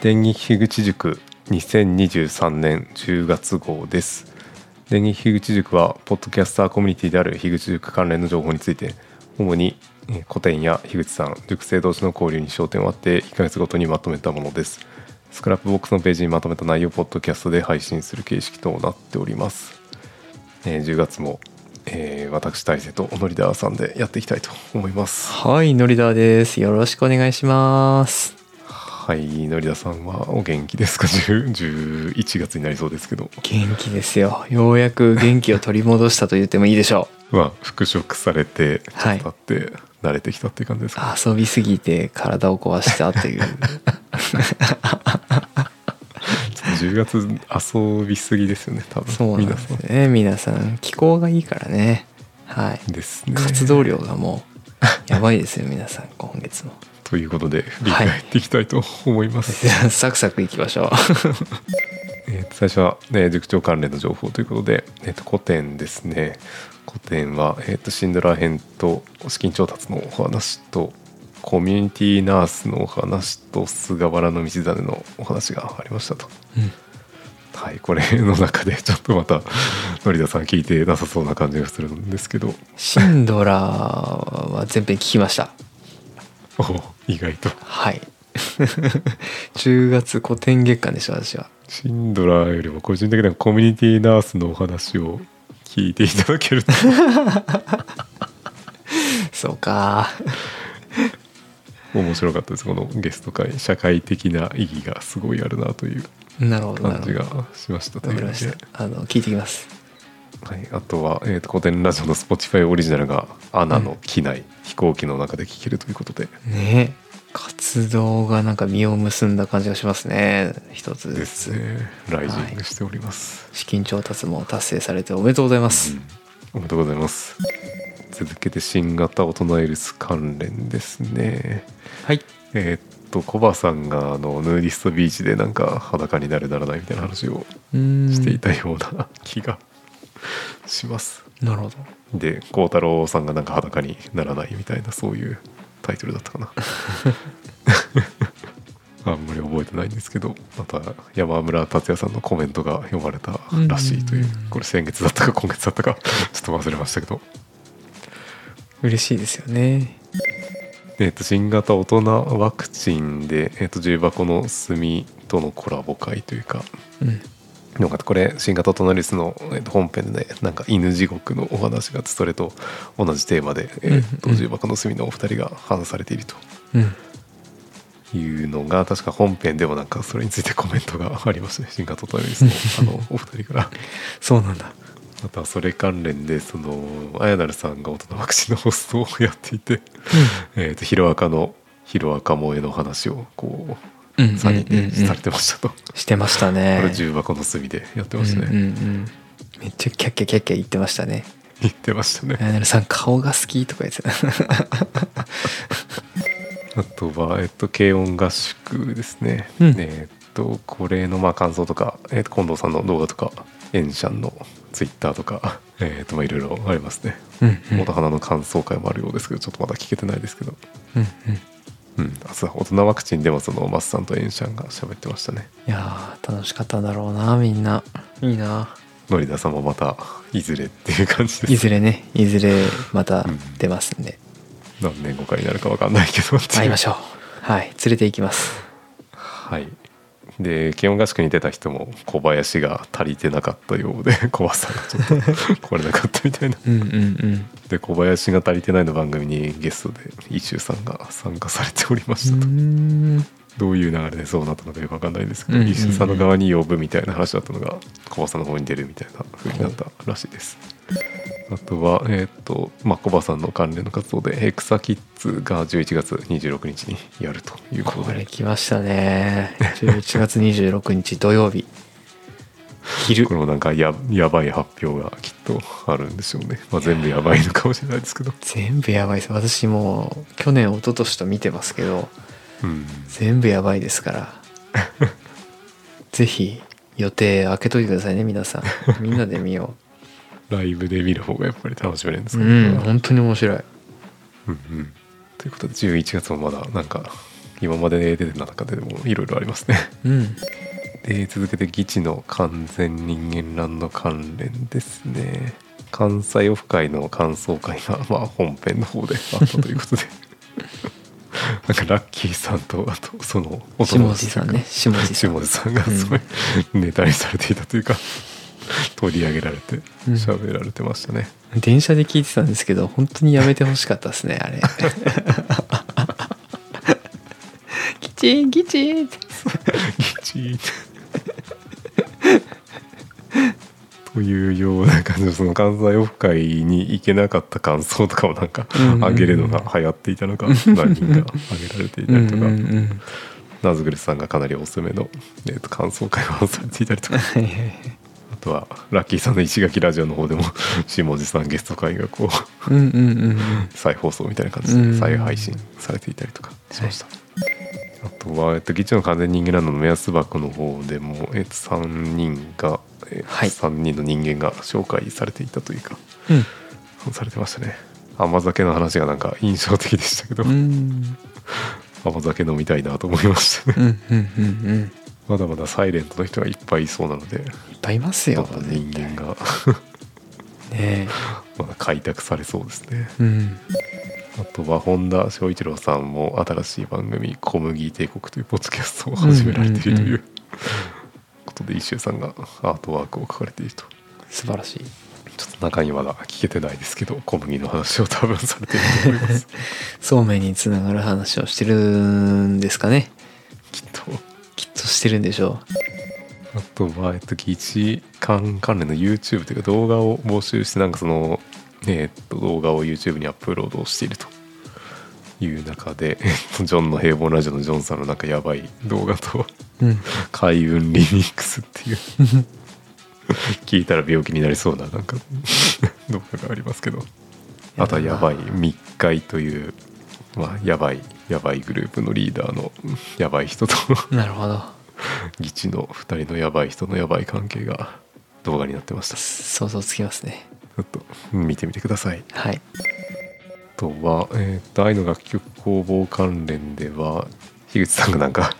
月刊樋口塾2023年10月号です月刊樋口塾はポッドキャスターコミュニティである樋口塾関連の情報について主にコテンや樋口さん塾生同士の交流に焦点を当て1ヶ月ごとにまとめたものです Scrapbox のページにまとめた内容をポッドキャストで配信する形式となっております、えー10月も、えー私 Taisei とノリダーさんでやっていきたいと思いますはい、のりだです。よろしくお願いします。はいノリダさんはお元気ですか？10 11月になりそうですけど元気ですよ。ようやく元気を取り戻したと言ってもいいでしょ まあ復職されてちょはいっと経って慣れてきたっていう感じですか、う。遊びすぎて体を壊したっていう。10月遊びすぎですよね多分そうなんで皆さんすね。皆さん、気候がいいからね。はい。ですね活動量がもう、やばいですよ、皆さん、今月も。ということで振り返っていきたいと思います、サクサクいきましょう。えーと最初は、ね、塾長関連の情報ということで、えー、と古典ですね古典は、えー、とシンドラー編と資金調達のお話とコミュニティナースのお話と菅原道真のお話がありましたと。うんはい、これの中でちょっとまたノリダさん聞いてなさそうな感じがするんですけどシンドラーは全編聞きました。お意外とはい。10月古典月間でした、私は。シンドラーよりも個人的にはコミュニティナースのお話を聞いていただけると そうか。面白かったですこのゲスト会社会的な意義がすごいあるなという感じがしましたとわいうのでかりました。あの、聞いてきます。はい、あとは、えー、と古典ラジオの Spotify オリジナルが「アナの機内、飛行機の中で聴けるということでね活動がなんか実を結んだ感じがしますね。一つずつ、ですね。ライジングしております、資金調達も達成されておめでとうございます、うん。おめでとうございます。続けて新型大人ウイルス関連ですね。はい。えーっとコバさんがあのヌーディストビーチでなんか裸になるならないみたいな話をしていたような気が します。なるほど。で孝太郎さんがなんか裸にならないみたいなそういうタイトルだったかな。あんまり覚えてないんですけどまた山村達也さんのコメントが読まれたらしいといううんこれ先月だったか今月だったかちょっと忘れましたけど。嬉しいですよね。えー、と新型大人ワクチンで、えー、と重箱の隅とのコラボ会というかうんよかった。これ新型大人ウイルスの、えーと本編でねなんか犬地獄のお話がそれと同じテーマで、えーとうん重箱の隅のお二人が話されていると。うん。いうのが確か本編でもなんかそれについてコメントがありましたね新型大人ウイルスのあのお二人から。そうなんだ。またそれ関連でそのあやなるさんが大人ワクチンのホストをやっていて、えーとヒロアカのヒロアカ萌えの話をこううんうんうんうん。3人でされてましたと、してましたこねれ重箱の隅でやってましたね、うんうんうん。めっちゃキャッキャキャッキャ言ってましたね。言ってましたね。なるさん顔が好きとか言ってた。あとは、えっと、軽音合宿ですね。うん。えっと、これのまあ感想とか、えっと、近藤さんの動画とか、エンシャンのツイッターとか、えっと、まあいろいろありますね。うんうん。元花の感想会もあるようですけど、ちょっとまだ聞けてないですけど。うんうんうん、あそう大人ワクチンでもそのマスさんとエンシャンが喋ってましたね。いやー楽しかったんだろうなみんな。いいな。ノリダさんもまたいずれっていう感じです。いずれねいずれまた出ますんで、何年後かになるかわかんないけど会いましょう。はい連れて行きます。はい。で、軽音合宿に出た人も小林が足りてなかったようで、小林さんがちょっと来れなかったみたいな。うんで、小林が足りてないの番組にゲストで、イシュさんが参加されておりまうしたと。どういう流れでそうなったのかよくわかんないですけど、うんうんうんさんの側に呼ぶみたいな話だったのが、小林さんの方に出るみたいな風になったらしいです。あとは、えっ、と、まあ、小林さんの関連の活動で、ヘクサキッズが11月26日にやるということこれで、来ましたね。11月26日土曜日。昼。これもなんかややばい発表がきっとあるんでしょうね、まあ、全部やばいのかもしれないですけど、全部やばいです。私もう去年一昨年と見てますけどうん、全部やばいですから。ぜひ予定開けといてくださいね皆さん。みんなで見よライブで見る方がやっぱり楽しめるんですうけど、うん本当に面白い。うんうん。ということで11月もまだなんか今まで出てた中でもいろいろありますね。うん。で続けて議地の完全人間ランド関連ですね。関西オフ会の感想会が、まあ、本編の方であったということで。なんかラッキーさんとあとそのお下地さんね。下地さん。がすごいネタにされていたというか取り上げられてうん。喋られてましたね、電車で聞いてたんですけど本当にやめてほしかったですねあれ。キチンキチンって。ギチーというような感じのその関西オフ会に行けなかった感想とかをなんかうんうんうん。上げるのが流行っていたのか何人か上げられていたりとか、うんうんうん。ナズグルさんがかなりおすすめの、えーと感想会をされていたりとかとはラッキーさんの石垣ラジオの方でも 下地さんゲスト会がこううんうんうんうん。再放送みたいな感じうん。で再配信されていたりとか。しました、あとは、えっと、議長の完全人間ランドの目安箱の方でも、えっと、3人が、えっとはい。3人の人間が紹介されていたというかうん。されてましたね。甘酒の話がなんか印象的でしたけど、うん。甘酒飲みたいなと思いましたね。うんうんうんうんまだまだサイレントの人がいっぱいいそうなのでいっぱいいますよ。どんどん人間が。ね まだ開拓されそうですね。えうん。あとは本田翔一郎さんも新しい番組「小麦帝国」というポッドキャストを始められているということで一周さんがアートワークを書かれていると。素晴らしい。ちょっと中にまだ聞けてないですけど小麦の話を多分されていると思います。そうめんにつながる話をしてるんですかね。きっときっとしてるんでしょあとは、えっと、議事関関連の YouTube というか動画を募集してなんかその、ねえっと、動画を YouTube にアップロードをしているという中で、えっと、ジョンの平凡ラジオのジョンさんのなんかやばい動画とううん。開運リミックスっていう。聞いたら病気になりそうななんか動画がありますけど。あとはやばい密会という、まあ、やばいやばいグループのリーダーのやばい人となるほど。議地の2人のやばい人のやばい関係が動画になってました。ち想像つきますね。ょっと見てみてください。はい。あとは、えーと愛の楽曲工房関連では樋口さんがなんか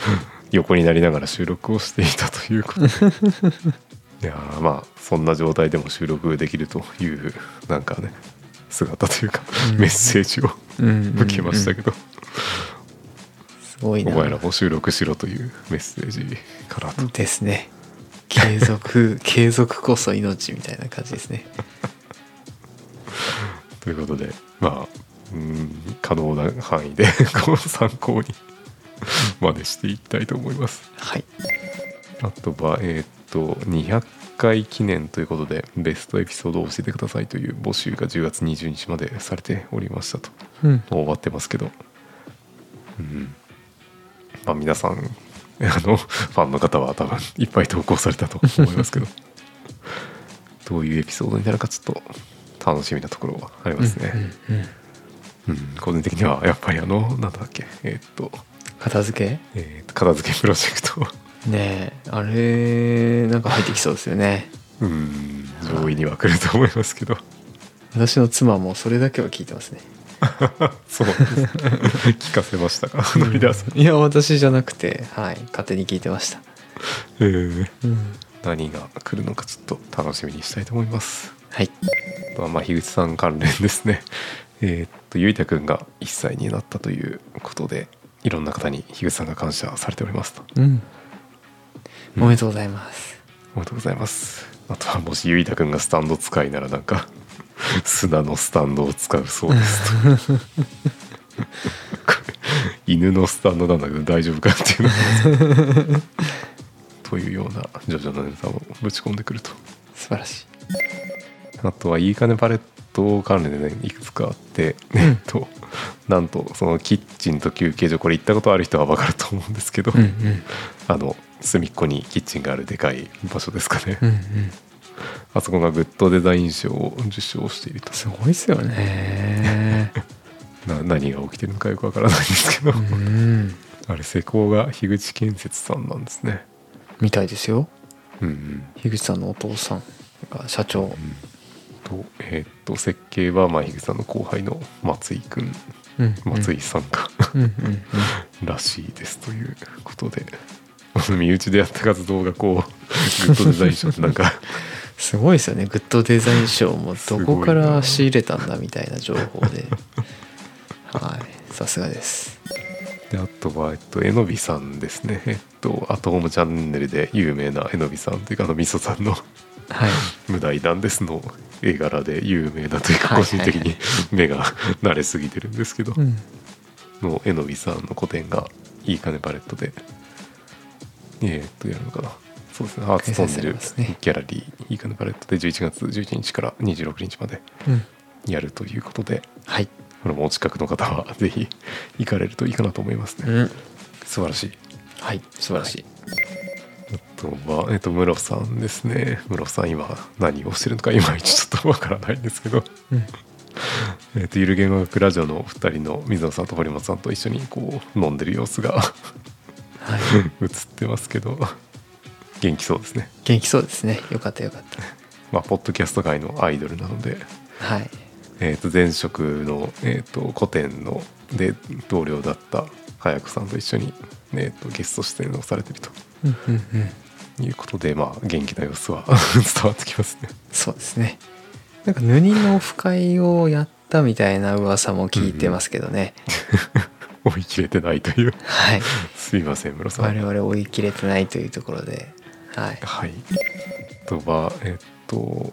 横になりながら収録をしていたということで。いやーまあそんな状態でも収録できるというなんかね姿というか、うん。メッセージをうん。受けましたけど、すごいな。お前らも収録しろというメッセージからと。ですね。継続 継続こそ命みたいな感じですね。ということでまあうん可能な範囲で こう参考に真似していきたいと思います。はい。あとはえーっと200回記念ということでベストエピソードを教えてくださいという募集が10月20日までされておりましたと。うん。終わってますけど。うん。まあ皆さんあのファンの方は多分いっぱい投稿されたと思いますけど。どういうエピソードになるかちょっと楽しみなところはありますね、うんうんうん。うん、個人的にはやっぱりあのなんだっけえーっと,、片付け？えーっと片付けプロジェクトねえあれなんか入ってきそうですよね。うん上位には来ると思いますけど。私の妻もそれだけは聞いてますね。そう聞かせましたか？ノリダーさん。いや私じゃなくてはい勝手に聞いてました。えー。うん何が来るのかちょっと楽しみにしたいと思います。はい。あまあ樋口さん関連ですね。えーっとゆいたくんが1歳になったということでいろんな方に樋口さんが感謝されておりますと。うんおめでとうございます、おめでとうございます。あとはもしゆいたくんがスタンド使いならなんか 砂のスタンドを使うそうです。と犬のスタンドなんだけど大丈夫かっていうのが。というようなジョジョのネタをぶち込んでくると。素晴らしい。あとはいいかねパレット関連でねいくつかあって、えっとなんとそのキッチンと休憩所これ行ったことある人は分かると思うんですけど、うんうん。あの隅っこにキッチンがあるでかい場所ですかね、うんうん。あそこがグッドデザイン賞を受賞していると。すごいっすよね。な何が起きてるのかよくわからないんですけど、うん。あれ施工が樋口建設さんなんですね。みたいですよ。うんうん。樋口さんのお父さんが社長。とえーっと設計はまあ樋口さんの後輩の松井くん。うん松井さんか、うんうんうん。らしいですということで 身内でやった活動がこうグッドデザイン賞ってなんか。すごいですよね。グッドデザイン賞もどこから仕入れたんだみたいな情報で。はい。さすがです。であとは、えっと、えのびさんですね。えっとアットホームチャンネルで有名なえのびさんというかあのみそさんのはい。無題なんですの絵柄で有名だというかはい個人的に目が慣れすぎてるんですけど、うん。のえのびさんの個展がいいかねパレットでえーっとやるのかな。そうですね。アーツトンネルギャラリーいいかねパレットで11月11日から26日までうんやるということではい。これもお近くの方はぜひ行かれるといいかなと思いますね、うん。素晴らしい。はい。素晴らしい。あとはえっと室さんですね。室さん今何をしてるのかいまいちちょっとわからないんですけど。うん。えっとゆる言語学ラジオの2人の水野さんと堀本さんと一緒にこう飲んでる様子がはい。映ってますけど。元気そうですね。元気そうですね。よかったよかっ まあポッドキャスト界のアイドルなので、たはい。えー、と前職の、えー、と古典ので同僚だった早子さんと一緒に、えー、とゲスト出演をされているうんうんうん。ということでまあ元気な様子は 伝わってきますね。そうですね。なんかヌニのオフ会をやったみたいな噂も聞いてますけどね、追い切れてないという。はい。すいません室さん。我々追い切れてないというところで。はい。はい。あとは、えっと、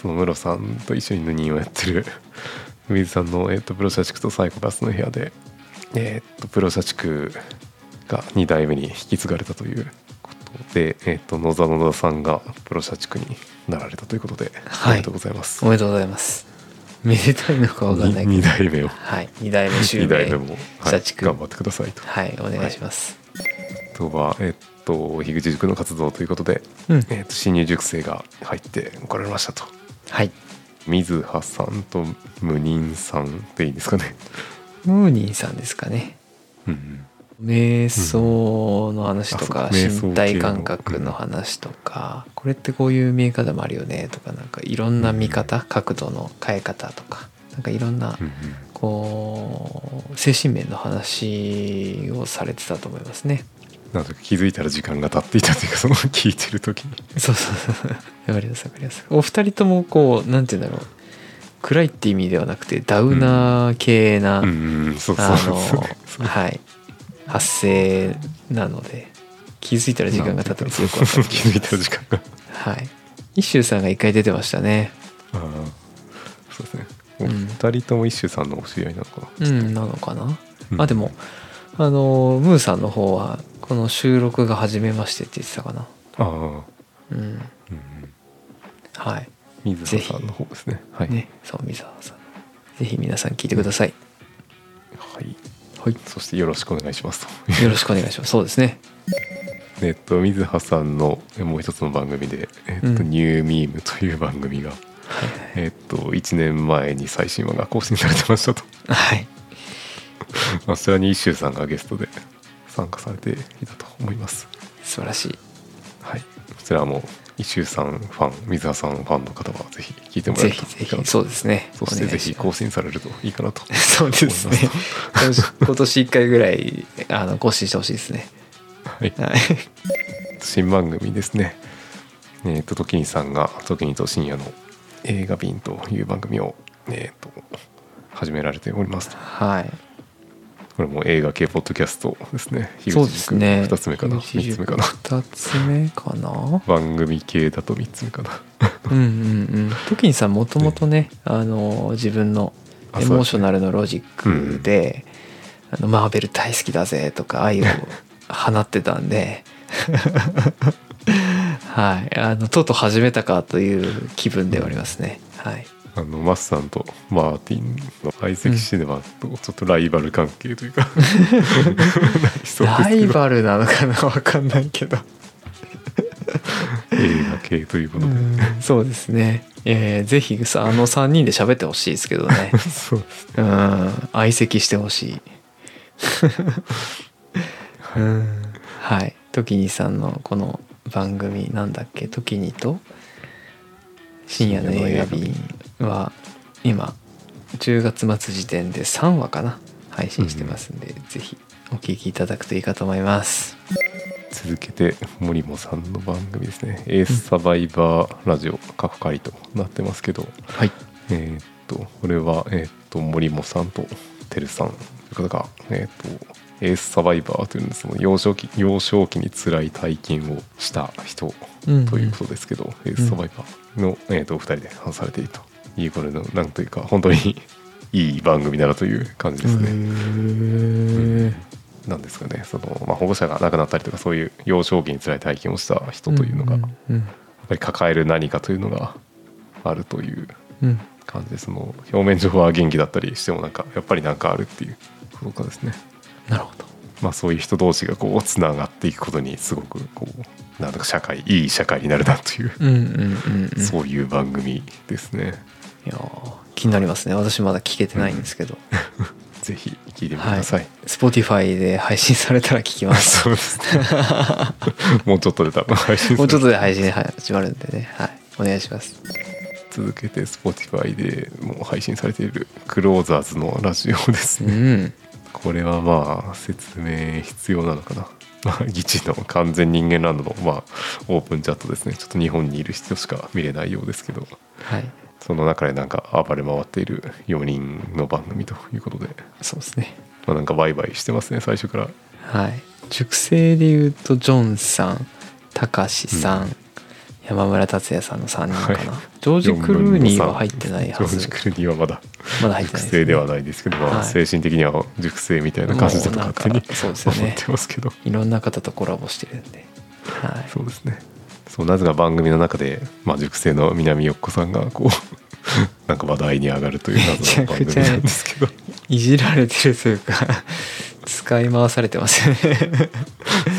そのムロさんと一緒にヌニンをやってる、水さんの、えっと、プロ社畜とサイコパスの部屋で、えっと、プロ社畜が2代目に引き継がれたということで、えっと、野沢野田さんがプロ社畜になられたということで、はい。おめでとうございます。おめでとうございますめでたいのかわかんないけど。2代目を。はい。2代目襲2名代目も、はい、頑張ってくださいと。はい。お願いします、あとは、えっと、樋口塾の活動ということで、うん。えっと、新入塾生が入って来られましたと。はい。水葉さんと無人さんでいいんですかね。ムーニンさんですかね。うん瞑想の話とか、うん身体感覚の話とか、これってこういう見え方もあるよねとかなんかいろんな見方、角度の変え方とかなんかいろんなうんうん。こう精神面の話をされてたと思いますね。なんとか気づいたら時間が経っていたというかその聞いてる時に。そうそうそう。わかりますわかります。お二人ともこうなんて言うんだろう。暗いって意味ではなくてダウナー系な、うんあのはい発声なので気づいたら時間が経ってるってよくわかる気づいたら時間が。はい。一周さんが一回出てましたね。ああ。そうですね。おうん二人とも一周さんのお知り合いなのかな、うんなのかな、うん。あでもあのムーさんの方はこの収録が初めましてって言ってたかな。ああ、うん。うんうん、はい。水葉さんの方ですね。はい、ねそう水沢さん。ぜひ皆さん聞いてください、はいはい。そしてよろしくお願いしますと。よろしくお願いします。そうですね。えっと水葉さんのもう一つの番組で「えっとうん。ニューミーム」という番組が、はい。えっと1年前に最新話が更新されてましたと。はい。あちらに一周さんがゲストで参加されていたと思います。素晴らしいはい。こちらも一周さんファン水葉さんファンの方はぜひ聞いてもらえるぜひぜひ。そうですね。そしてぜひ更新されるといいかなと。そうですね。今年1回ぐらいあの更新してほしいですね。はい。はい。新番組ですね。えっ、と時にさんが時にと深夜の映画便という番組をえっ、と始められておりますと。はいこれも映画系ポッドキャストですね。そうですね。2つ目かな。樋口3つ目かな。二つ目かな。番組系だと3つ目かな。うんうんうん。時にさんもともとねあの自分のあエモーショナルのロジックで「あのマーベル大好きだぜ」とか愛を 放ってたんで。はい。あのとうとう始めたかという気分ではありますね。はいあのマスさんとマーティンの相席シネマとちょっとライバル関係というか、ライバルなのかなわかんないけど。映画系ということで、そうですね。えーぜひさあの3人で喋ってほしいですけどね。そううん。相席してほしい。うん。はい。時にさんのこの番組なんだっけ？時にと深夜の映画便は今10月末時点で3話かな配信してますんで、ぜひお聞きいただくといいかと思います。続けて森本さんの番組ですね「エースサバイバーラジオ」過去回となってますけど、はい。えーっとこれは、えーっと森本さんとてるさん。という方が、えーっとエースサバイバーというのはその幼少期幼少期に辛い体験をした人うんということですけど、エースサバイバーの、えーっとお二人で話されているというこれのなんというか本当にいい番組だなという感じですね。へなんですかねその、まあ、保護者が亡くなったりとかそういう幼少期に辛い体験をした人というのが、やっうんぱり抱える何かというのがあるといううん感じでその表面上は元気だったりしてもなんかやっぱりなんかあるっていうことかですね。なるほどまあ、そういう人同士がこうつながっていくことにすごくこうなんだか社会いい社会になるなという、うんうんうんうんそういう番組ですね。いやー気になりますね。私まだ聞けてないんですけど、ぜひ聞いてみてください。Spotify で配信されたら聞きます。そうですね。もうちょっとで多分配信もうちょっととで配信始まるんでね。はい。お願いします。続けて Spotify でもう配信されているクローザーズのラジオですうね。ん。これはまあ説明必要なのかな。まあ、議事の完全人間ランドの、まあ、オープンチャットですね。ちょっと日本にいる人しか見れないようですけど、はいその中でなんか暴れ回っている4人の番組ということで、そうですね。まあ、なんかワイワイしてますね、最初から。はい。熟成でいうとジョンさんたかしさん、うん。山村達也さんの3人かな、はい。ジョージ・クルーニーは入ってないはず。ジョージ・クルーニーはまだ。まだ入ってない熟成ではないですけど、まあ、はい。精神的には熟成みたいな感じだと勝手にそうですよね。思ってますけど。いろんな方とコラボしてるんで。はい。そうですね。そうなぜか番組の中で、まあ、熟成の南よっこさんがこう なんか話題に上がるという謎の番組なんですけど。いじられてるというか使い回されてますよね。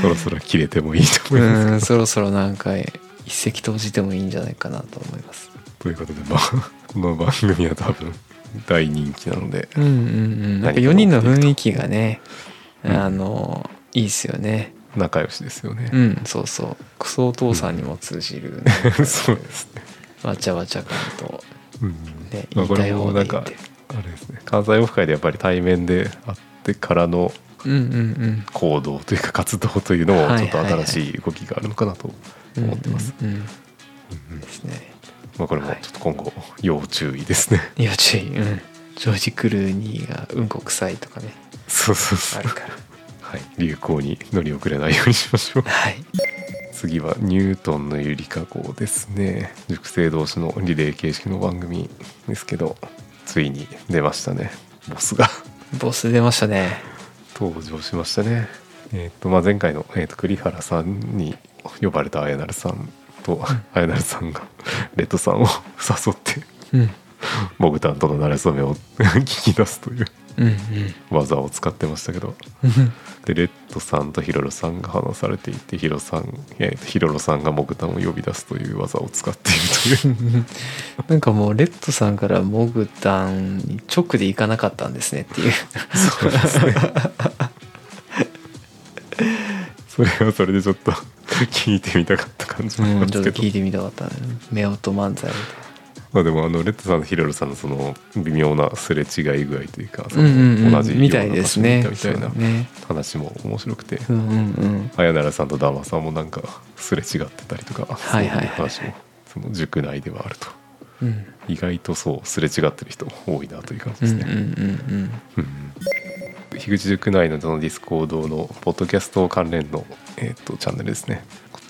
そろそろ切れてもいいとう思いますけどんそろそろなんか一石投じてもいいんじゃないかなと思います。ということでまあこの番組は多分大人気なので、うんうんうん。なんか何か4人の雰囲気がねうんあのいいですよね仲良しですよね。う。んそうそう。クソお父さんにも通じる、そうですね。わちゃわちゃ感と。うん。ねまあ、これ言いたいもなんかあれですね。関西オフ会でやっぱり対面で会ってからの行動というか活動というのもはいちょっと新しい動きがあるのかなとうん思ってます。ですね。まあ、これもちょっと今後要注意ですね。要注意。うん。ジョージ・クルーニーがうんこ臭いとかね。そうそうそう。ある。からはい、流行に乗り遅れないようにしましょう。はい次はニュートンのゆりかごですね。熟成同士のリレー形式の番組ですけど、ついに出ましたね。ボスがボス出ましたね登場しましたね。えっ、と、まあ、前回の、えー、と栗原さんに呼ばれたあやなるさんと、あやなるさんがレッドさんを誘って、うんモグタンとの馴れ初めを 聞き出すといううん技を使ってましたけど、うん。でレッドさんとヒロロさんが話されていてヒロさん、ヒロロさんがモグタンを呼び出すという技を使っているという。なんかもうレッドさんからモグタンに直で行かなかったんですねっていう。そうですね。それはそれでちょっと聞いてみたかった感じもありうんますけど、ちょっと聞いてみたかったね。夫婦漫才みまあでもあのレッドさんとヒロロさんのその微妙なすれ違い具合というかその同じような場所にいたみたいな話も面白くて。うんうんうん。あやならさんとダーマさんもなんかすれ違ってたりとかそういう話もその塾内ではあると。うん。意外とそうすれ違ってる人多いなという感じですね。樋口塾内のその Discord のポッドキャスト関連の、えっとチャンネルですね。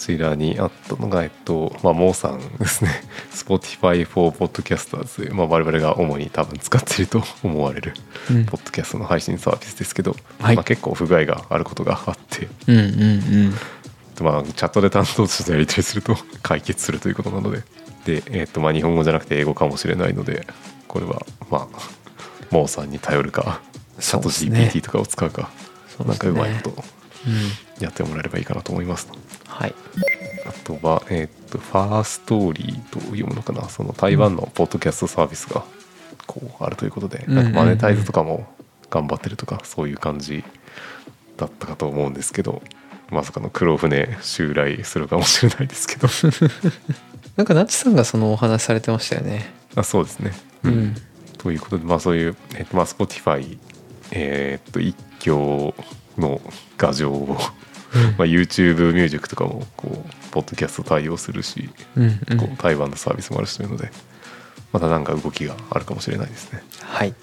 こちらにあったのが、えっと、まあ、モーさんですね。Spotify for Podcasters で、まあ、我々が主に多分使っていると思われる、うん。ポッドキャストの配信サービスですけど、はい。まあ、結構不具合があることがあって、うんうんうん。まあ、チャットで担当者とやり取りすると 解決するということなので、で、えっと、まあ、日本語じゃなくて英語かもしれないので、これは、まあ、モーさんに頼るか、チャット GPT とかを使うか、うですね。かうまいことうん。やってもらえればいいかなと思います。はい。あとは、えっと、ファーストーリーと読むのかな、その台湾のポッドキャストサービスがこうあるということで、うんなんかマネタイズとかも頑張ってるとか、そういう感じだったかと思うんですけど、まさかの黒船襲来するかもしれないですけど、なんかナチさんがそのお話されてましたよね。あそうですね。うん。ということで、まあ、そういう、えっとまあ、Spotify、えーっと一挙の画像を、まあ、YouTube ミュージックとかもこうポッドキャスト対応するし、うんうん。こう台湾のサービスもあるしというのでまた何か動きがあるかもしれないですね。はい。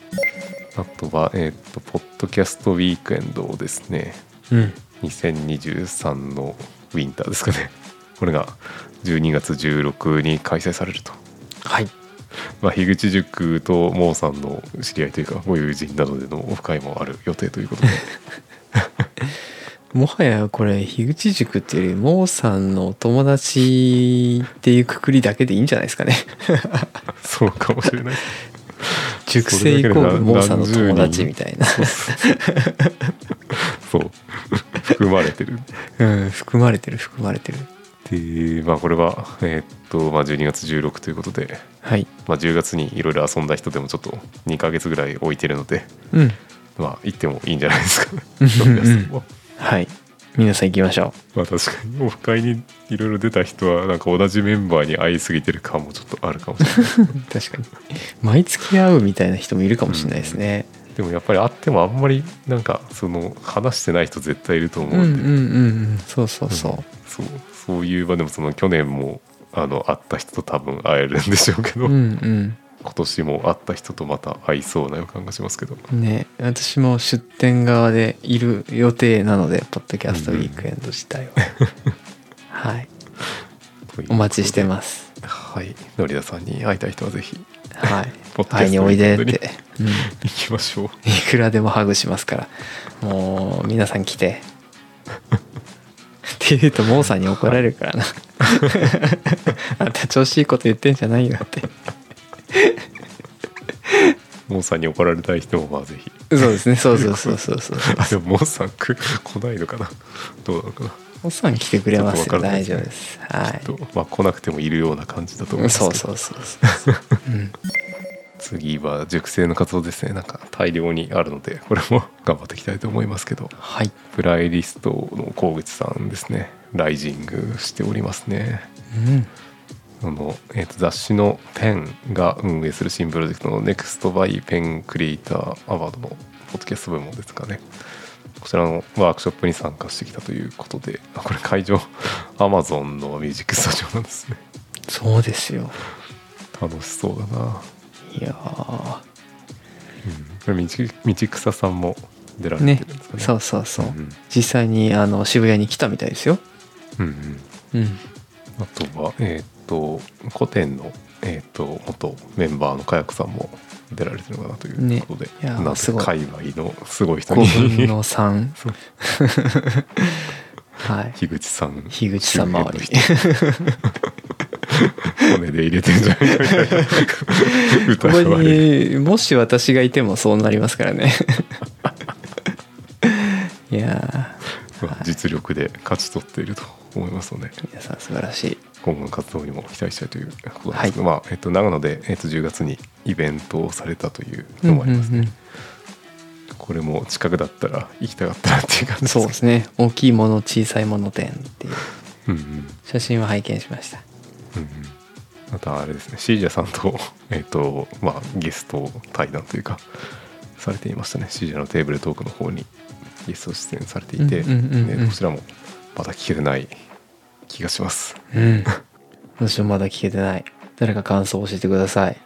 あとはえーっとポッドキャストウィークエンドですねうん。2023のウィンターですかね。これが12月16に開催されると。はい。まあ、樋口塾とモーさんの知り合いというかご友人などでのオフ会もある予定ということで もはやこれ樋口塾っていうよりモーさんのお友達っていうくくりだけでいいんじゃないですかね。そうかもしれない。塾生イコールモーさんの友達みたいな。そう。含まれてる。うん含まれてる含まれてる。でまあこれはえーっと、まあ、12月16ということで、はい。まあ、10月にいろいろ遊んだ人でもちょっと2ヶ月ぐらい置いてるので。うん。まあ行ってもいいんじゃないですか。う はい。皆さん行きましょまあ確かに。オフ会にいろいろ出た人はなんか同じメンバーに会いすぎてる感もちょっとあるかもしれない。う 確かに。毎月会うみたいな人もいるかもしれないですね。でもやっぱり会ってもあんまりなんかその話してない人絶対いると思うんうんうんで、うんうん。そうそうそう、そうそういう場でもその去年もあの会った人と多分会えるんでしょうけど、うん今年も会った人とまた会いそうな予感がしますけど。うんね私も出店側でいる予定なのでポッドキャストウィークエンド自体は、はい。お待ちしてます。すはい。のりださんに会いたい人はぜひはい。会いにおいでって、うん、い行きましょう。くらでもハグしますから。もう皆さん来て。って言うとモーさんに怒られるからな。あんた調子いいこと言ってんじゃないよってモーさんに怒られたい人もまあぜひ。そうですね。そうそうそうそうそう。あでもモーさんく来ないのかな？どうなのかな？モーさん来てくれますよ。ちょっとわからない。大丈夫です。はい。とまあ来なくてもいるような感じだと思いますけど。そうそうそうそう、うん、次は熟成の活動ですね。なんか大量にあるのでこれも頑張っていきたいと思いますけど。はい。プライリストの河口さんですね。ライジングしておりますね。うんあの、えーと雑誌のペンが運営する新プロジェクトの NEXT by ペンクリエイターアワードのポッドキャスト部門ですかね。こちらのワークショップに参加してきたということであこれ会場 Amazon のミュージックスタジオなんですね。そうですよ。楽しそうだな。いやー。これ道道草さんも出られてねるんですかね。そうそうそう、うん実際にあの渋谷に来たみたいですよ。うんうん。うん。あとはえっ、と古典のえっ、と元メンバーのかやこさんも出られてるのかなということで、ねなんすごい。と界隈のすごい人5に分の3そう。はい。樋口さん。樋口さん周り。骨で入れてんじゃないか。みたいなここにもし私がいてもそうなりますからね。いやまあ実力で勝ち取っていると思いますので。ー皆さん素晴らしい今後の活動にも期待したいということなんですけど、まあえっと長野で、えっと10月にイベントをされたというのもありますね、うんうんこれも近くだったら行きたかったなっていう感じうんそうですね。大きいもの小さいもの展っていう。うんうん。写真は拝見しました。うんうん。またあれですね。シージャさんとえっ、とまあゲスト対談というかされていましたね。シージャのテーブルトークの方にゲスト出演されていて、うんうんうんうんねこちらもまだ聞けてない気がします。うん。私もまだ聞けてない。誰か感想を教えてください。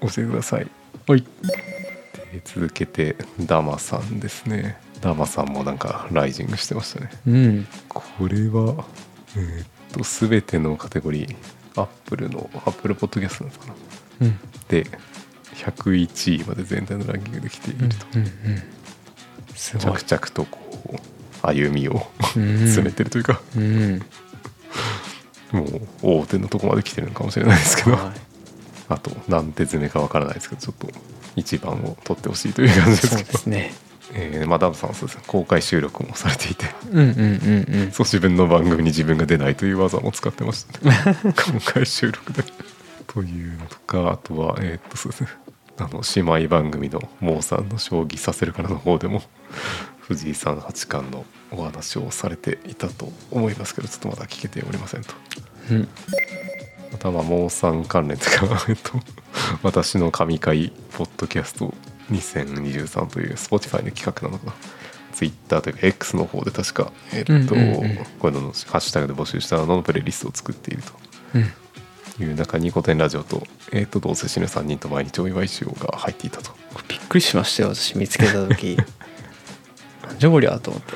教えてください。はい。で続けてダマさんですね。ダマさんもなんかライジングしてましたね。うん。これはえーっと全てのカテゴリーアップルのアップルポッドキャストなのかな。うん。で101位まで全体のランキングできていると、うんうん。すごい。着々とこう歩みをうん。進めてるというか、うんもう大手のとこまで来てるのかもしれないですけど、はい。あと何手詰めかわからないですけどちょっと一番を取ってほしいという感じですそうけどですね。えーまあダムさんはそうですね。公開収録もされていて。うんうんうんうん。そう自分の番組に自分が出ないという技も使ってましたね 公開収録で。というのとかあとはえーっとそうですね。あの姉妹番組の「モーさんの将棋させるから」の方でも藤井さん八冠のお話をされていたと思いますけどちょっとまだ聞けておりませんと。うん。またまあモーさん関連というかえっと私の神回ポッドキャスト2023という Spotify の企画なのかな。Twitter というか X の方で確かえっと、うんうんうん。こういうののハッシュタグで募集したののプレイリストを作っているうん。という中に古典ラジオと,、えっとどうせ死ぬ3人と毎日お祝いしようが入っていたと。びっくりしましたよ私見つけた時 なんじゃこりゃと思って。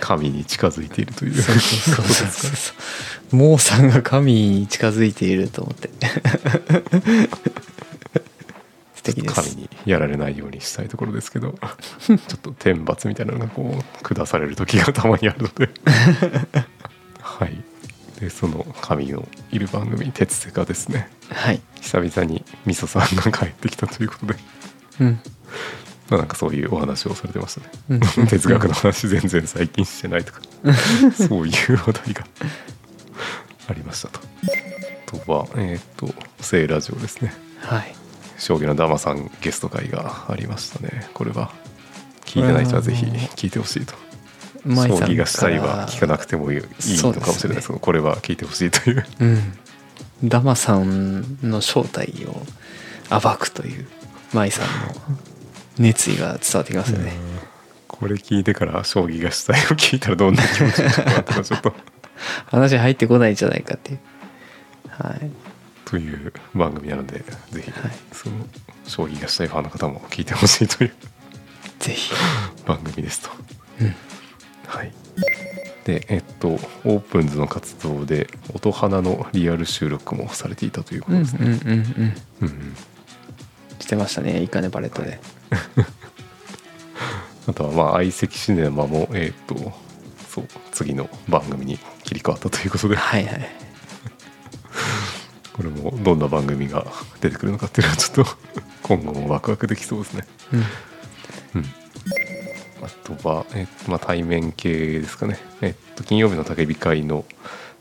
神に近づいているという。そうそうそうそう。モーさんが神に近づいていると思って。素敵です。神にやられないようにしたいところですけどちょっと天罰みたいなのがこう下される時がたまにあるので。はい。でその神のいる番組「鉄セがですね。はい。久々にみそさんが帰ってきたということで、うん。まあ、なんかそういうお話をされてましたね、うん。哲学の話全然最近してないとか。そういう話題がありましたと。あとはえっ、と「聖ラジオ」ですね。はい。将棋のダマさんゲスト会がありましたね。これは聞いてない人はぜひ聞いてほしいと。将棋がしたいは聞かなくてもいいいいのかもしれないですけどこれは聞いてほしいという。うん。ダマさんの正体を暴くという舞さんの熱意が伝わってきますよね。これ聞いてから将棋がしたいを聞いたらどんな気持ちになるのかなちょっと。話入ってこないんじゃないかっていう。はい。という番組なのでぜひはい。その将棋がしたいファンの方も聞いてほしいという。ぜひ。番組ですと。うん。はい。でえっとオープンズの活動で音花のリアル収録もされていたというこうんうんとですね、うんうんうんうん。してましたねイカネパレットで あとはまあ相席シネマもえっ、とそう次の番組に切り替わったということで。はいはい。これもどんな番組が出てくるのかっていうのはちょっと 今後もワクワクできそうですね。うん。うん。あとは、えっとまあ、対面系ですかね、えっと、金曜日の焚き火会の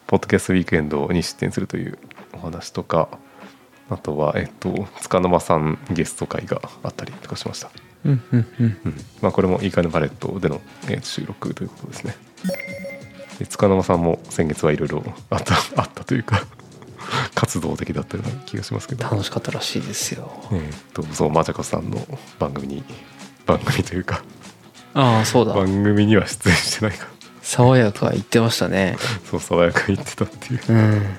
ポッドキャストウィークエンドに出展するというお話とかあとは、えっと、塚沼さんゲスト会があったりとかしました、うんうんうん。うん。まあ、これもいいかねパレットでの、えー収録ということですね。で塚沼さんも先月はいろいろあった あったというか活動的だったような気がしますけど。楽しかったらしいですよ。えーっとそうまちゃこさんの番組に番組というかああそうだ。番組には出演してないか。爽やか言ってましたね。そう爽やかに言ってたっていう。うん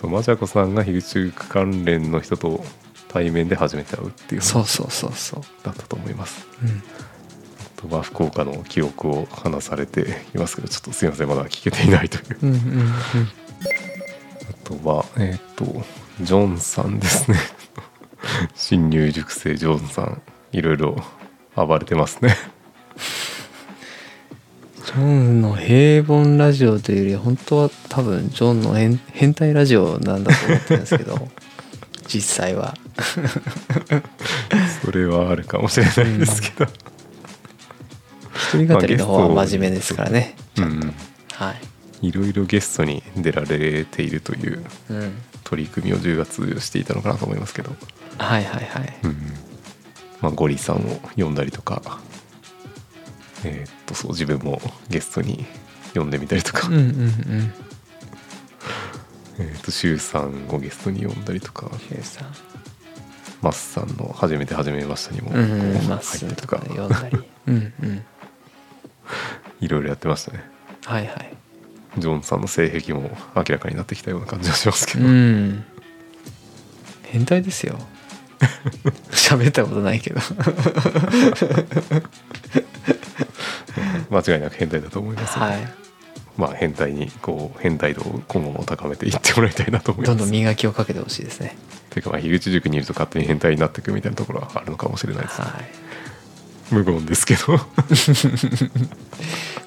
そうまちゃこさんが樋口中関連の人と対面で初めて会うっていう。話そうそうそうそう。だったと思います。うん。あとは福岡の記憶を話されていますけどちょっとすいませんまだ聞けていないという。うんうんうん。あとはえーっとジョンさんですね。新入塾生ジョンさん。いろいろ暴れてますねジョンの平凡ラジオというより本当は多分ジョンの変変態ラジオなんだと思ってるんですけど。実際は。それはあるかもしれないですけど、一人語りの方は真面目ですからね。うんはい。いろいろゲストに出られているといううん。取り組みを10月していたのかなと思いますけど、はいはいはいうんまあ、ゴリさんを呼んだりとかえーっとそう自分もゲストに呼んでみたりとか、うんうんうん。えーっとシュウさんをゲストに呼んだりとか。ヒューさん。マスさんの「初めて初めました」にも入ったりとか読んだり。うんうん。いろいろやってましたね。はいはい。ジョンさんの性癖も明らかになってきたような感じがしますけうど、ん。変態ですよ。喋ったことないけど 間違いなく変態だと思います、はい。まあ変態にこう変態度を今後も高めていってもらいたいなと思います。どんどん磨きをかけてほしいですね。ていうかまあ樋口塾にいると勝手に変態になっていくみたいなところはあるのかもしれないです、はい。無言ですけど。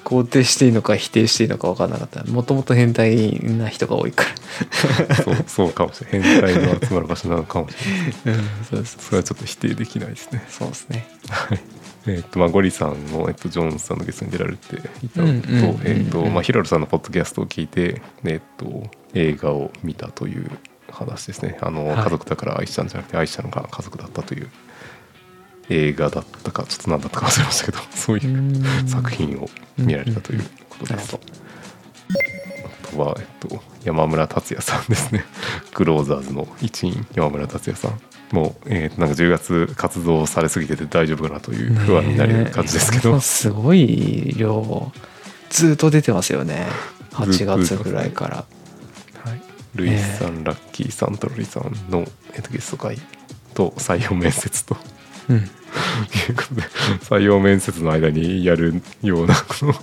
肯定していいのか否定していいのか分からなかった。もともと変態な人が多いから。そうそうかもしれない。変態の集まる場所なのかもしれない。うんそうそうそれはちょっと否定できないですね。そうですね。はいえっとまあ、ゴリさんの、えっと、ジョーンズさんのゲストに出られていたのと,、ヒロルさんのポッドキャストを聞いて、えっと、映画を見たという話ですね。あの、はい。家族だから愛したんじゃなくて愛したのが家族だったという映画だったかちょっと何だったか忘れましたけど そういううん。作品を見られたということです、なるほど。あとは、えっと、山村達也さんですね。クローザーズの一員山村達也さんもう、えー、なんか10月活動されすぎてて大丈夫かなという不安になる感じですけど、ねすごい量ずっと出てますよね。8月ぐらいから。はい、ルイスさん、ラッキーさんトロリさんの、えーとゲスト会と採用面接と。うん。いうことで採用面接の間にやるようなこの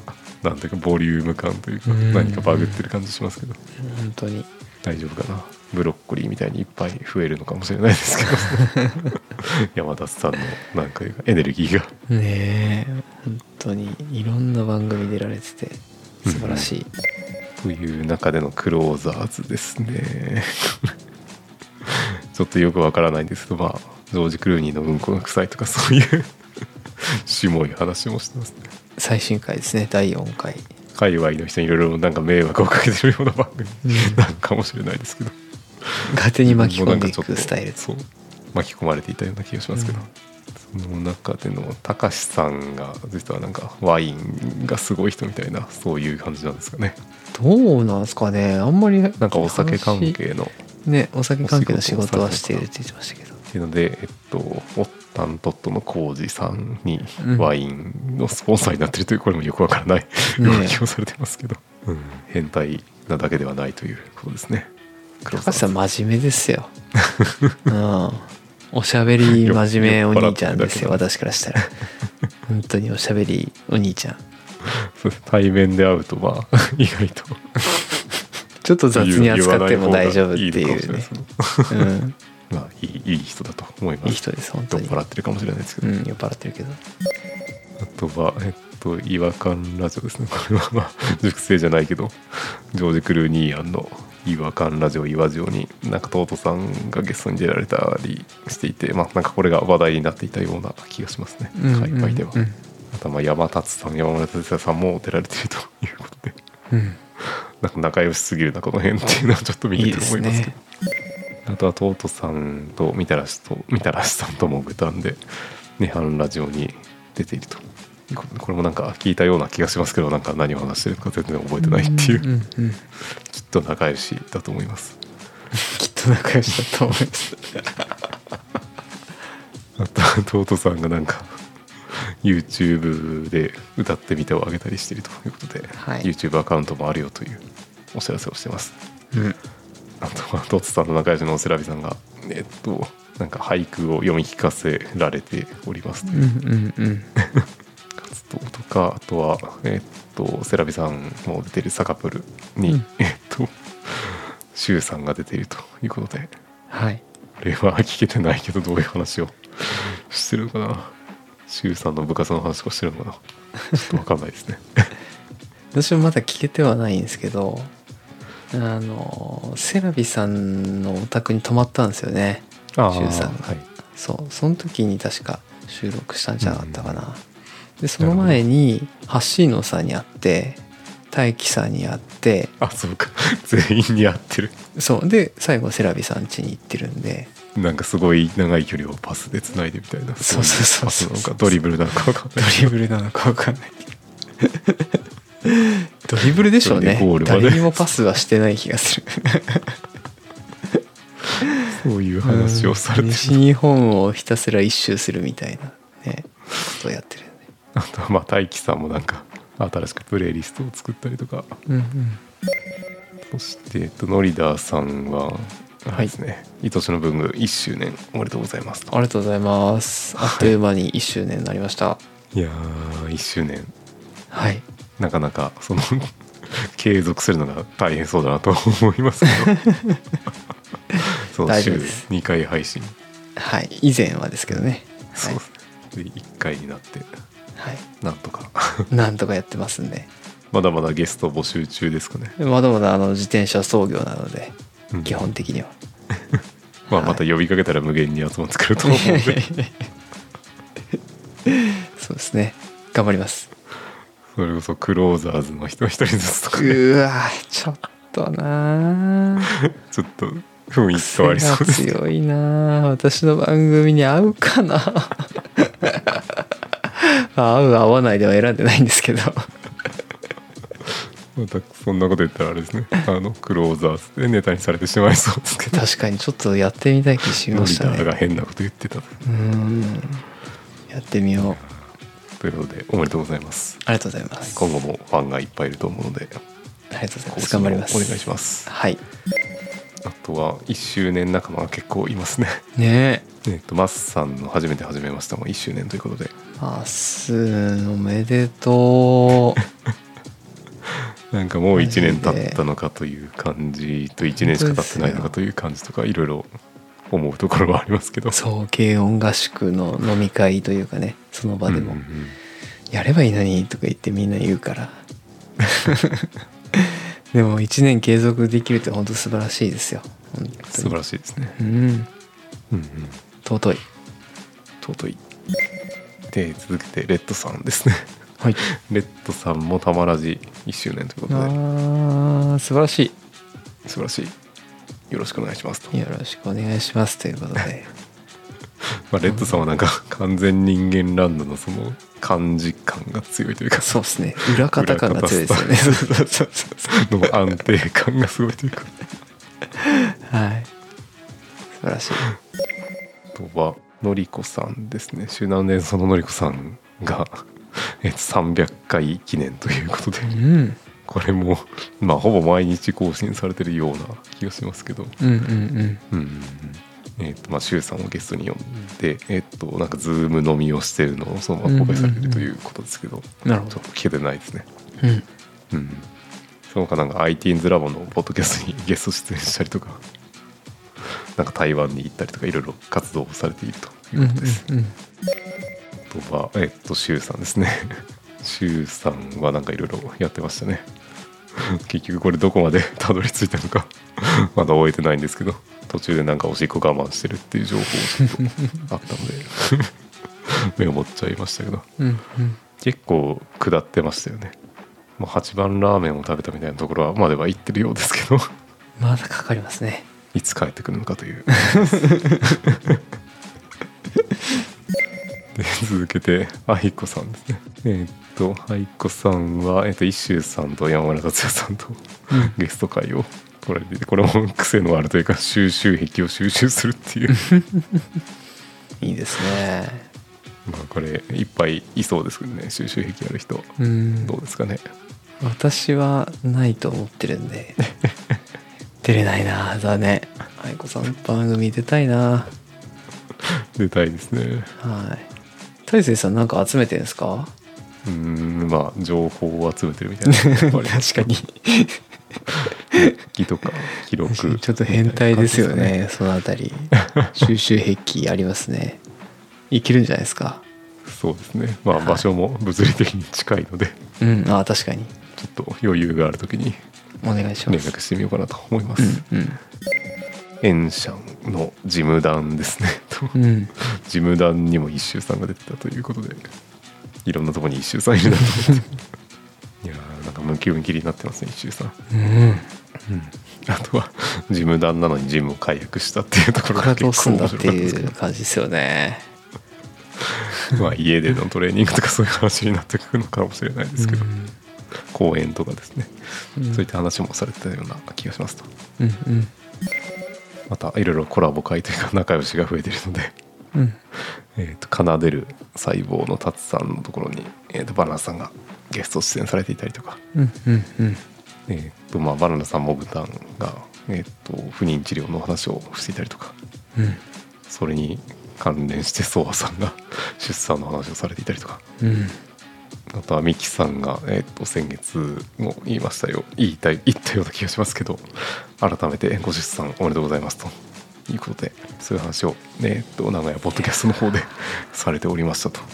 なんていうかボリューム感というかうん。何かバグってる感じしますけど。本当に。大丈夫かなブロッコリーみたいにいっぱい増えるのかもしれないですけど。山田さんのなんかエネルギーが。ねえ本当にいろんな番組出られてて素晴らしい、という中でのクローザーズですね。ちょっとよくわからないんですけどまあジョージ・クルーニーのうんこが臭いとかそういう しもい話もしてますね。最新回ですね第4回。界隈の人にいろいろなんか迷惑をかけてるような番組うん。なのかもしれないですけど勝手に巻き込んでいくスタイルそう。巻き込まれていたような気がしますけど、その中でのたかしさんが実はなんかワインがすごい人みたいなそういう感じなんですかね。どうなんですかね。あんまりなんかお酒関係のねお酒関係の仕事はしているって言ってましたけど。っていうので、えっと、オッタントットのコウジさんにうん。ワインのスポンサーになってるというこれもよくわからないね動きをされてますけど、うん。変態なだけではないということですね。黒高橋さん沢真面目ですよ。うん。おしゃべり真面目お兄ちゃんですよ私からしたら。本当におしゃべりお兄ちゃん。対面で会うとまあ 意外と。ちょっと雑に扱っても大丈夫っていうね。まあいいいい人だと思います。いい人です本当酔っに払ってるかもしれないですけど、うん酔っ払ってるけど。あとはえっと違和感ラジオですね。これはまあ熟成じゃないけどジョージ・クルーニーアンの違和感ラジオ岩ジオになんかトートさんがゲストに出られたりしていてまあなんかこれが話題になっていたような気がしますね。うん界隈では、うん。あとは。まあ山達さん山村達也さんも出られているということで。うん。なんか仲良しすぎるなこの辺っていうのはちょっと見てて思いますけど。いいあとはトートさんとみたらしとみたらしさんともグタンで涅槃ラジオに出ているとこれもなんか聞いたような気がしますけどなんか何を話してるのか全然覚えてないっていう、んんうん。きっと仲良しだと思います。きっと仲良しだと思います。あとはトートさんがなんか YouTube で歌ってみてを上げたりしているということで、はい。YouTube アカウントもあるよというお知らせをしてます。うん。あとはトツさんの仲良しのおセラビさんがえっとなんか俳句を読み聞かせられておりますとうんいう。うんうん活動 とかあとはえっとセラビさんも出てるサカプルに、うん。えっとシュウさんが出ているということで。はい。これは聞けてないけどどういう話を してるのかな。シュウさんの部活の話をしてるのかな。ちょっと分かんないですね。私もまだ聞けてはないんですけどあのセラビさんのお宅に泊まったんですよね。あシュウさんが。はい。そう。その時に確か収録したんじゃなかったかな、でその前にハッシーノさんに会って大輝さんに会ってあそうか。全員に合ってる。そう。で最後セラビさん家に行ってるんで。なんかすごい長い距離をパスでつないでみたいな。そうそうそうそう。いパスなのかドリブルなのか分かんドない。リブルなのか分かんない。ドリブル でしょうね。誰にもパスはしてない気がする。そういう話をされてる。うん。西日本をひたすら一周するみたいなねことをやってるあとはまあ大輝さんもなんか新しくプレイリストを作ったりとか。うんうんそして、えっと、ノリダーさんは、あれですね、愛しの文具1周年おめでとうございますと。ありがとうございます。あっという間に1周年になりました。いやー、1周年、はい。なかなか、その、継続するのが大変そうだなと思いますけど。その週大丈夫です。2回配信。はい。以前はですけどね。そうですね。で、1回になって、はい。なんとか。なんとかやってますんでまだまだゲスト募集中ですかね。まだまだあの自転車操業なのでうん。基本的には、まあ、また呼びかけたら無限に集まってくると思うので、そうですね。頑張ります。それこそクローザーズの人一人ずつとかね、うわちょっとなあちょっと雰囲気変わりそうです強いなあ私の番組に合うかな 合う合わないでは選んでないんですけど。またそんなこと言ったらあれですね。あのクローザーズでネタにされてしまいそうですけど。確かにちょっとやってみたい気しましたね。ダーが変なこと言ってた。うーん。やってみよう。ということでおめでとうございます。ありがとうございます。今後もファンがいっぱいいると思うのでありがとうございます。頑張ります。お願いします。はいあとは1周年仲間が結構いますね。ね。ええっとマスさんの初めて始めましたも1周年ということで。あすおめでとう。なんかもう1年経ったのかという感じと1年しか経ってないのかという感じとかいろいろ思うところはありますけど。そう軽音合宿の飲み会というかねその場でも、うんうんうん。やればいいのにとか言ってみんな言うから でも1年継続できるって本当素晴らしいですよ。素晴らしいですね。うん。うんうん。尊い。尊い。で続けてレッドさんですね。はい。レッドさんもたまらじ1周年ということで。あー素晴らし素晴らしい。よろしくお願いしますよろしくお願いしますということで まあ、レッドさんはなんか完全人間ランドのその感じ感が強いというか。そうですね。裏方感が強いですよね。の安定感がすごいというか。はい。素晴らしい。あとはのりこさんですね。周南連そののりこさんが、えっと、300回記念ということで。うん。これもまあほぼ毎日更新されてるような気がしますけど。うんうん。うんうんうんえっ、とまあ周さんをゲストに呼んでえっ、となんかズーム飲みをしてるのをそのまま公開されてるということですけど、うんなるほど。ちょっと聞けてないですね。うん。うん。その他なんか IT's ラボのポッドキャストにゲスト出演したりとか なんか台湾に行ったりとかいろいろ活動をされているということです、うんうんあとはえっと周さんですね。周さんはなんかいろいろやってましたね。結局これどこまでたどり着いたのかまだ終えてないんですけど途中でなんかおしっこ我慢してるっていう情報ちょっとあったので 目を持っちゃいましたけど。うんうん。結構下ってましたよね。もう8番ラーメンを食べたみたいなところはまでは行ってるようですけど。まだかかりますね。いつ帰ってくるのかという。で続けて愛子さんですね。えーっと愛子さんは、えーっと一周さんと山村達也さんとゲスト会を取られこれも癖のあるというか収集癖を収集するっていう。いいですね。まあこれいっぱいいそうですけどね。収集癖ある人うん。どうですかね。私はないと思ってるんで。出れないなだね愛子さん番組出たいな。出たいですね。はい。大勢さんなんか集めてるんですか？うーんまあ情報を集めてるみたいな。確かに日 記とか記録。ちょっと変態ですよね そのあたり。収集癖ありますね。いけるんじゃないですか。そうですね。まあはい。場所も物理的に近いので。うん。あ確かに。ちょっと余裕がある時にお願いします。連絡してみようかなと思います、うんエンシャンの事務団ですね。とうん。う ん事務団にも一周さんが出てたということでいろんなところに一周さんいるなと思って。いやーなんかムキムキになってますね一周さん、うんあとは 事務団なのにジムを解約したっていうところここからどうが結構すんだって面白かったですけいう感じですよねど。まあ家でのトレーニングとかそういう話になってくるのかもしれないですけど、公演とかですね、うん。そういった話もされてたような気がしますと。うんうん。またいろいろコラボ会というか仲良しが増えているので。うん。えー、と奏でる細胞の達さんのところに、えー、とバナナさんがゲスト出演されていたりとか、うんうんうん。えーとまあ、バナナさんモグタンが、えー、と不妊治療の話をしていたりとかうんそれに関連してソワさんが 出産の話をされていたりとかうんあとはミキさんが、えー、と先月も言いましたよ言いたい言ったような気がしますけど改めてご出産おめでとうございますということでそういう話を、ね、えーと名古屋ポッドキャストの方で されておりましたと。本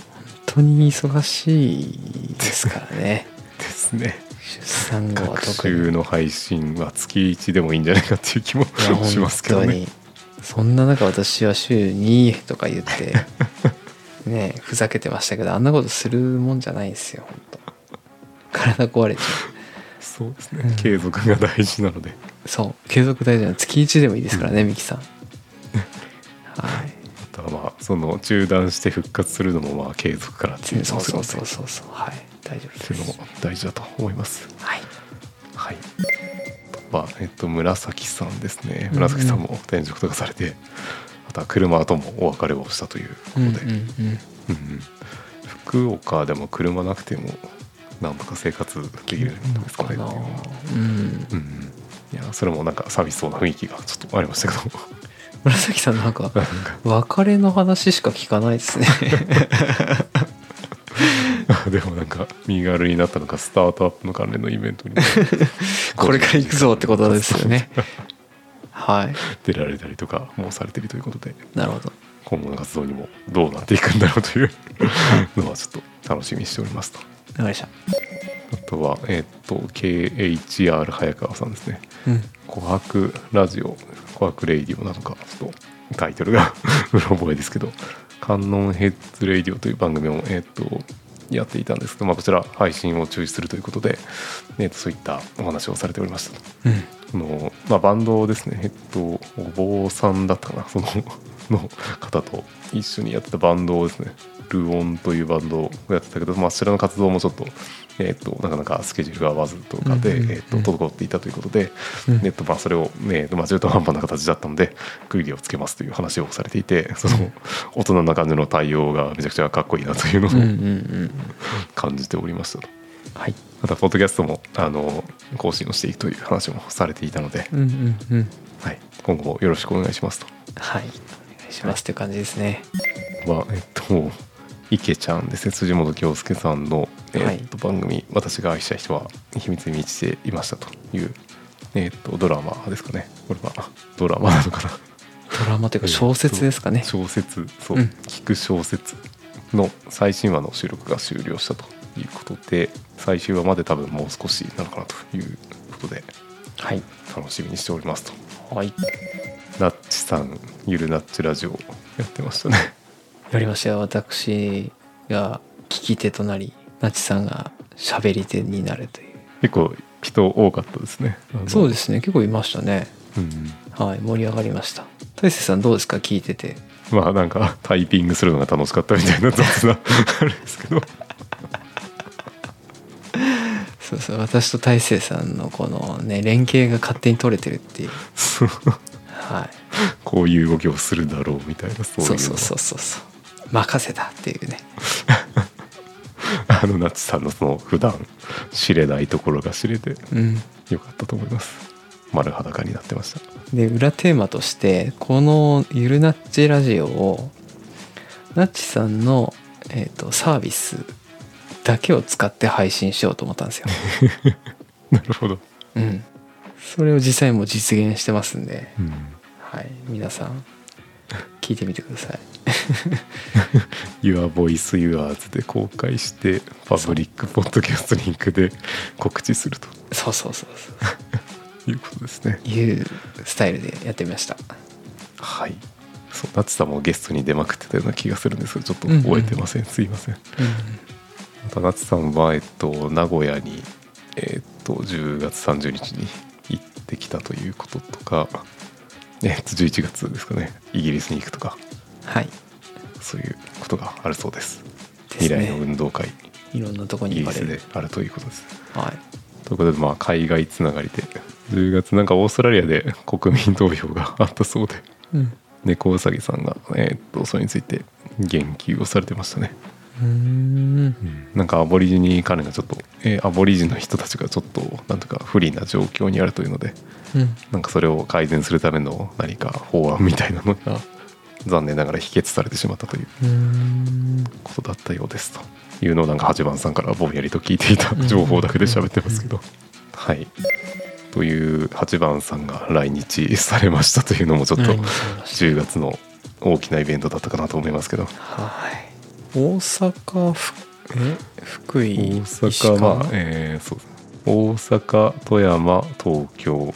当に忙しいですからねですね。出産後は学特に習の配信は月1でもいいんじゃないかっていう気もしますけどね。本当に。そんな中私は週2とか言って ねふざけてましたけどあんなことするもんじゃないですよ本当。体壊れちゃそうですね、うん継続が大事なので。うそう。継続大事なの。月1でもいいですからね、ミキさん。はい。あとはまあその中断して復活するのもまあ継続からっていうそうそうそうそうそう。はい大丈夫っていうのもです。大事だと思い。ます。はいぱ、えっと、紫さんですね。うんうん紫さんも転職とかされて、あとは車ともお別れをしたということで、うんうんうん。うん福岡でも車なくてもなんとか生活できるんですかね。っていうのはうんうん。いやそれもなんか寂しそうな雰囲気がちょっとありましたけど。紫さんなんか なんか。別れの話しか聞かないですね でもなんか身軽になったのかスタートアップの関連のイベントに これから行くぞってことですよね。はい。出られたりとかもされてるということでなるほど。今後の活動にもどうなっていくんだろうという のはちょっと楽しみにしておりますと。わかりました。あとはえっ、と KHR 早川さんですね。うん「琥珀ラジオ」「琥珀レイディオ」なのかちょっとタイトルがうろ覚えですけど「観音ヘッズレイディオ」という番組をえっ、とやっていたんですけど、まあ、こちら配信を中止するということで、えーとそういったお話をされておりました。とうん。あの、まあ、バンドですね。えっとお坊さんだったかな。そのの方と一緒にやってたバンドをですねルオンというバンドをやってたけど、まあ、そちらの活動もちょっと,、えっとなかなかスケジュールが合わずとかで、うんうんうん。えっと滞っていたということで、うん。えっとまあ、それを、ねまあ、中途半端な形だったので区切りをつけますという話をされていてその大人な感じの対応がめちゃくちゃかっこいいなというのをうんうんうん。感じておりましたと。はい。またポッドキャストもあの更新をしていくという話もされていたので、うんうんうん。はい、今後もよろしくお願いしますと。はい。お願いしますっていう感じですね。はえっと池ちゃんですね。辻本京介さんの、えはい。っと番組「私が愛した人は秘密に満ちていました」という、えっとドラマですかね。これはドラマなのかな。ドラマというか小説ですかね。小説。そう、うん。聞く小説の最新話の収録が終了したということで最終話まで多分もう少しなのかなということではい。楽しみにしておりますと。はい。ナッチさんゆるナッチラジオやってましたねやりましたよ。私が聞き手となりなちさんが喋り手になるという。結構人多かったですね。そうですすね。結構いましたね。うん。はい。盛り上がりました。大勢さんどうですか？聞いてて。まあなんかタイピングするのが楽しかったみたいな雑な あれですけど。そうそう。私と大勢さんのこのね連携が勝手に取れてるっていう。そう。はい。こういう動きをするだろうみたいなそういうの。そうそうそうそうそう任せたっていうね。あのナッチさんのその普段知れないところが知れてうん。よかったと思います。丸裸になってました。で裏テーマとしてこの「ゆるナッチラジオ」をナッチさんの、えー、とサービスだけを使って配信しようと思ったんですよ。なるほど、うん、それを実際もう実現してますんで、うん、はい、皆さん 聞いてみてください。Your Voice Yours で公開してパブリックポッドキャストリンクで告知すると。そうそうそうそう。いうことですね。いうスタイルでやってみました。はい。そうナッチさんもゲストに出まくってたような気がするんですけどちょっとうんうん。覚えてません、すいません。また夏さんは、えっと、名古屋に、えっと、10月30日に行ってきたということとか、えっと、11月ですかねイギリスに行くとかはい。そういうことがあるそうですです未来のね。運動会いろんなとこイギリスに行かれる。であるということですはい。ということでまあ海外つながりで10月なんかオーストラリアで国民投票があったそうでうん。猫うさぎさんが、えっとそれについて言及をされてましたねうーん。なんかアボリジニ関連がちょっと、えーアボリジンの人たちがちょっとなんとか不利な状況にあるというのでうん。なんかそれを改善するための何か法案みたいなのが残念ながら否決されてしまったという。ことだったようですというのをなんか八番さんからぼんやりと聞いていた情報だけで喋ってますけど。はい。という八番さんが来日されましたというのもちょっと来日されました10月の大きなイベントだったかなと思いますけど。はい。大阪福大井阪まあえーそう大阪富山東京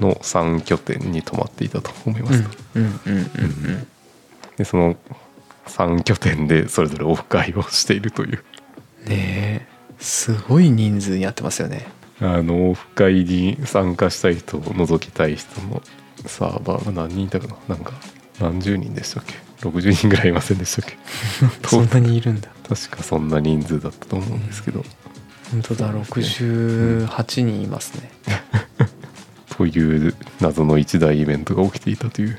の3拠点に泊まっていたと思いますと、うんうんうんうんでその3拠点でそれぞれオフ会をしているといううん。ねえすごい人数にやってますよね。あのオフ会に参加したい人を除きたい人のサーバーが何人いたかな？なんか何十人でしたっけ？60人ぐらいいませんでしたっけ？そんなにいるんだ。確かそんな人数だったと思うんですけど、本当だ68人いますね。という謎の一大イベントが起きていたという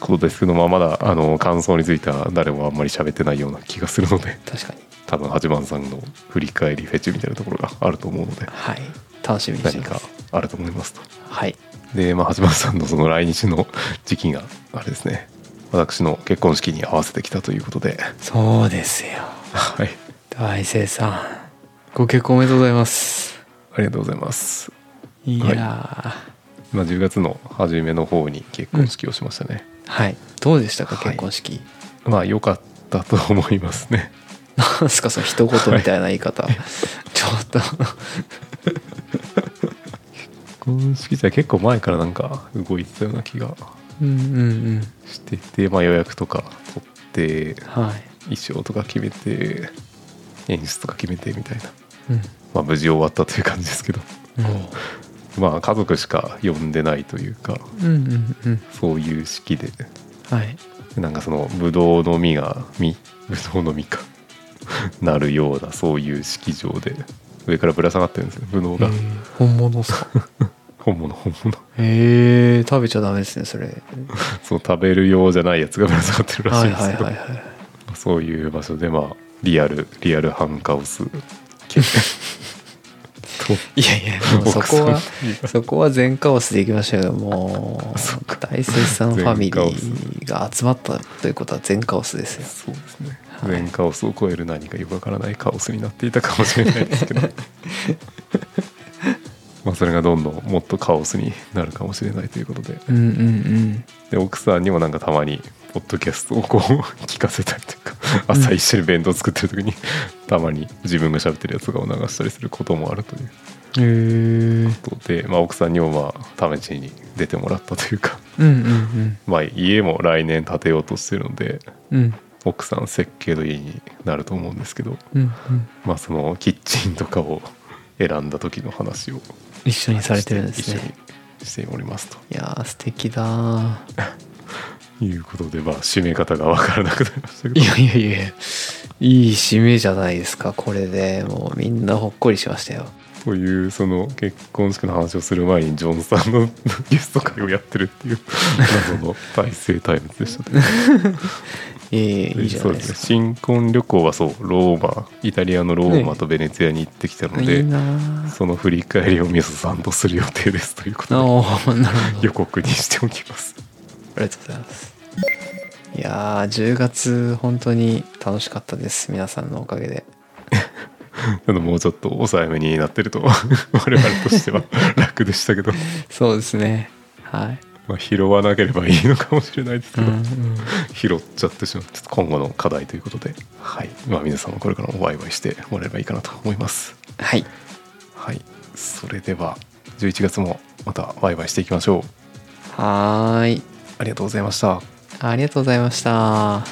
ことですけど、まあ、まだあの感想については誰もあんまり喋ってないような気がするので確かに。多分八幡さんの振り返りフェチみたいなところがあると思うのではい。楽しみにして何かますあると思いますと。はい。で、まあ、八幡さんのその来日の時期があれですね。私の結婚式に合わせてきたということで。そうですよ。はい。大聖さん。ご結婚おめでとうございます。ありがとうございます。い。やー。まあ、10月の初めの方に結婚式をしましたね。はい。どうでしたかはい。結婚式、まあ良かったと思いますね。なんすかその一言みたいな言い方、ちょっと。結婚式じゃ結構前からなんか動いてたような気がうんうんうんしてて、まあ、予約とか取ってはい。衣装とか決めて演出とか決めてみたいな、うん。まあ、無事終わったという感じですけど。うんまあ家族しか呼んでないというかうんうんうん。そういう式で。はい。なんかそのブドウの実が実ブドウの実か。なるようなそういう式場で。上からぶら下がってるんですよブドウが。えー本物っすか？本物本物。へえ食べちゃダメですねそれ。そう食べるようじゃないやつがぶら下がってるらしはいですけど、はいはいはい。そういう場所でまあリアルリアルハンカオスいやいやもうそこはそこは全カオスでいきましたけども大聖さんファミリーが集まったということは全カオスですよ。そうですね、はい。全カオスを超える何かよくわからないカオスになっていたかもしれないですけど。まあそれがどんどんもっとカオスになるかもしれないということで。うんうんうん。で奥さんにもなんかたまにポッドキャストをこう聞かせたりというか朝一緒に弁当作ってる時に たまに自分が喋ってるやつとかを流したりすることもあるという。へえことで、まあ、奥さんにもまあ試しに出てもらったというか、うんうん まあ、家も来年建てようとしてるのでうん。うん奥さん設計の家になると思うんですけど、うんうん。まあ、そのキッチンとかを選んだ時の話を一緒にされてるんです一緒ねにしておりますと。いやー素敵だ いうことで、まあ、締め方が分からなくなりましたけど。いやいやいやいい締めじゃないですかこれで。もうみんなほっこりしましたよ。というその結婚式の話をする前にジョンさんのゲスト会をやってるっていう謎の大成タイムでしたね。ええいいじゃそうないですか。新婚旅行はそうローマイタリアのローマとベネツィアに行ってきたので、いいなーその振り返りをみそさんとする予定ですということで予告にしておきます。ありがとうございます。いやー10月本当に楽しかったです。皆さんのおかげで。あのもうちょっと抑えめになってると。我々としては 楽でしたけど、そうですね。はい。まあ、拾わなければいいのかもしれないですけど、うんうん。拾っちゃってしまって今後の課題ということで、はい。まあ、皆さんもこれからもワイワイしてもらえればいいかなと思います。はい。はい、それでは11月もまたワイワイしていきましょう。はーいありがとうございました。ありがとうございました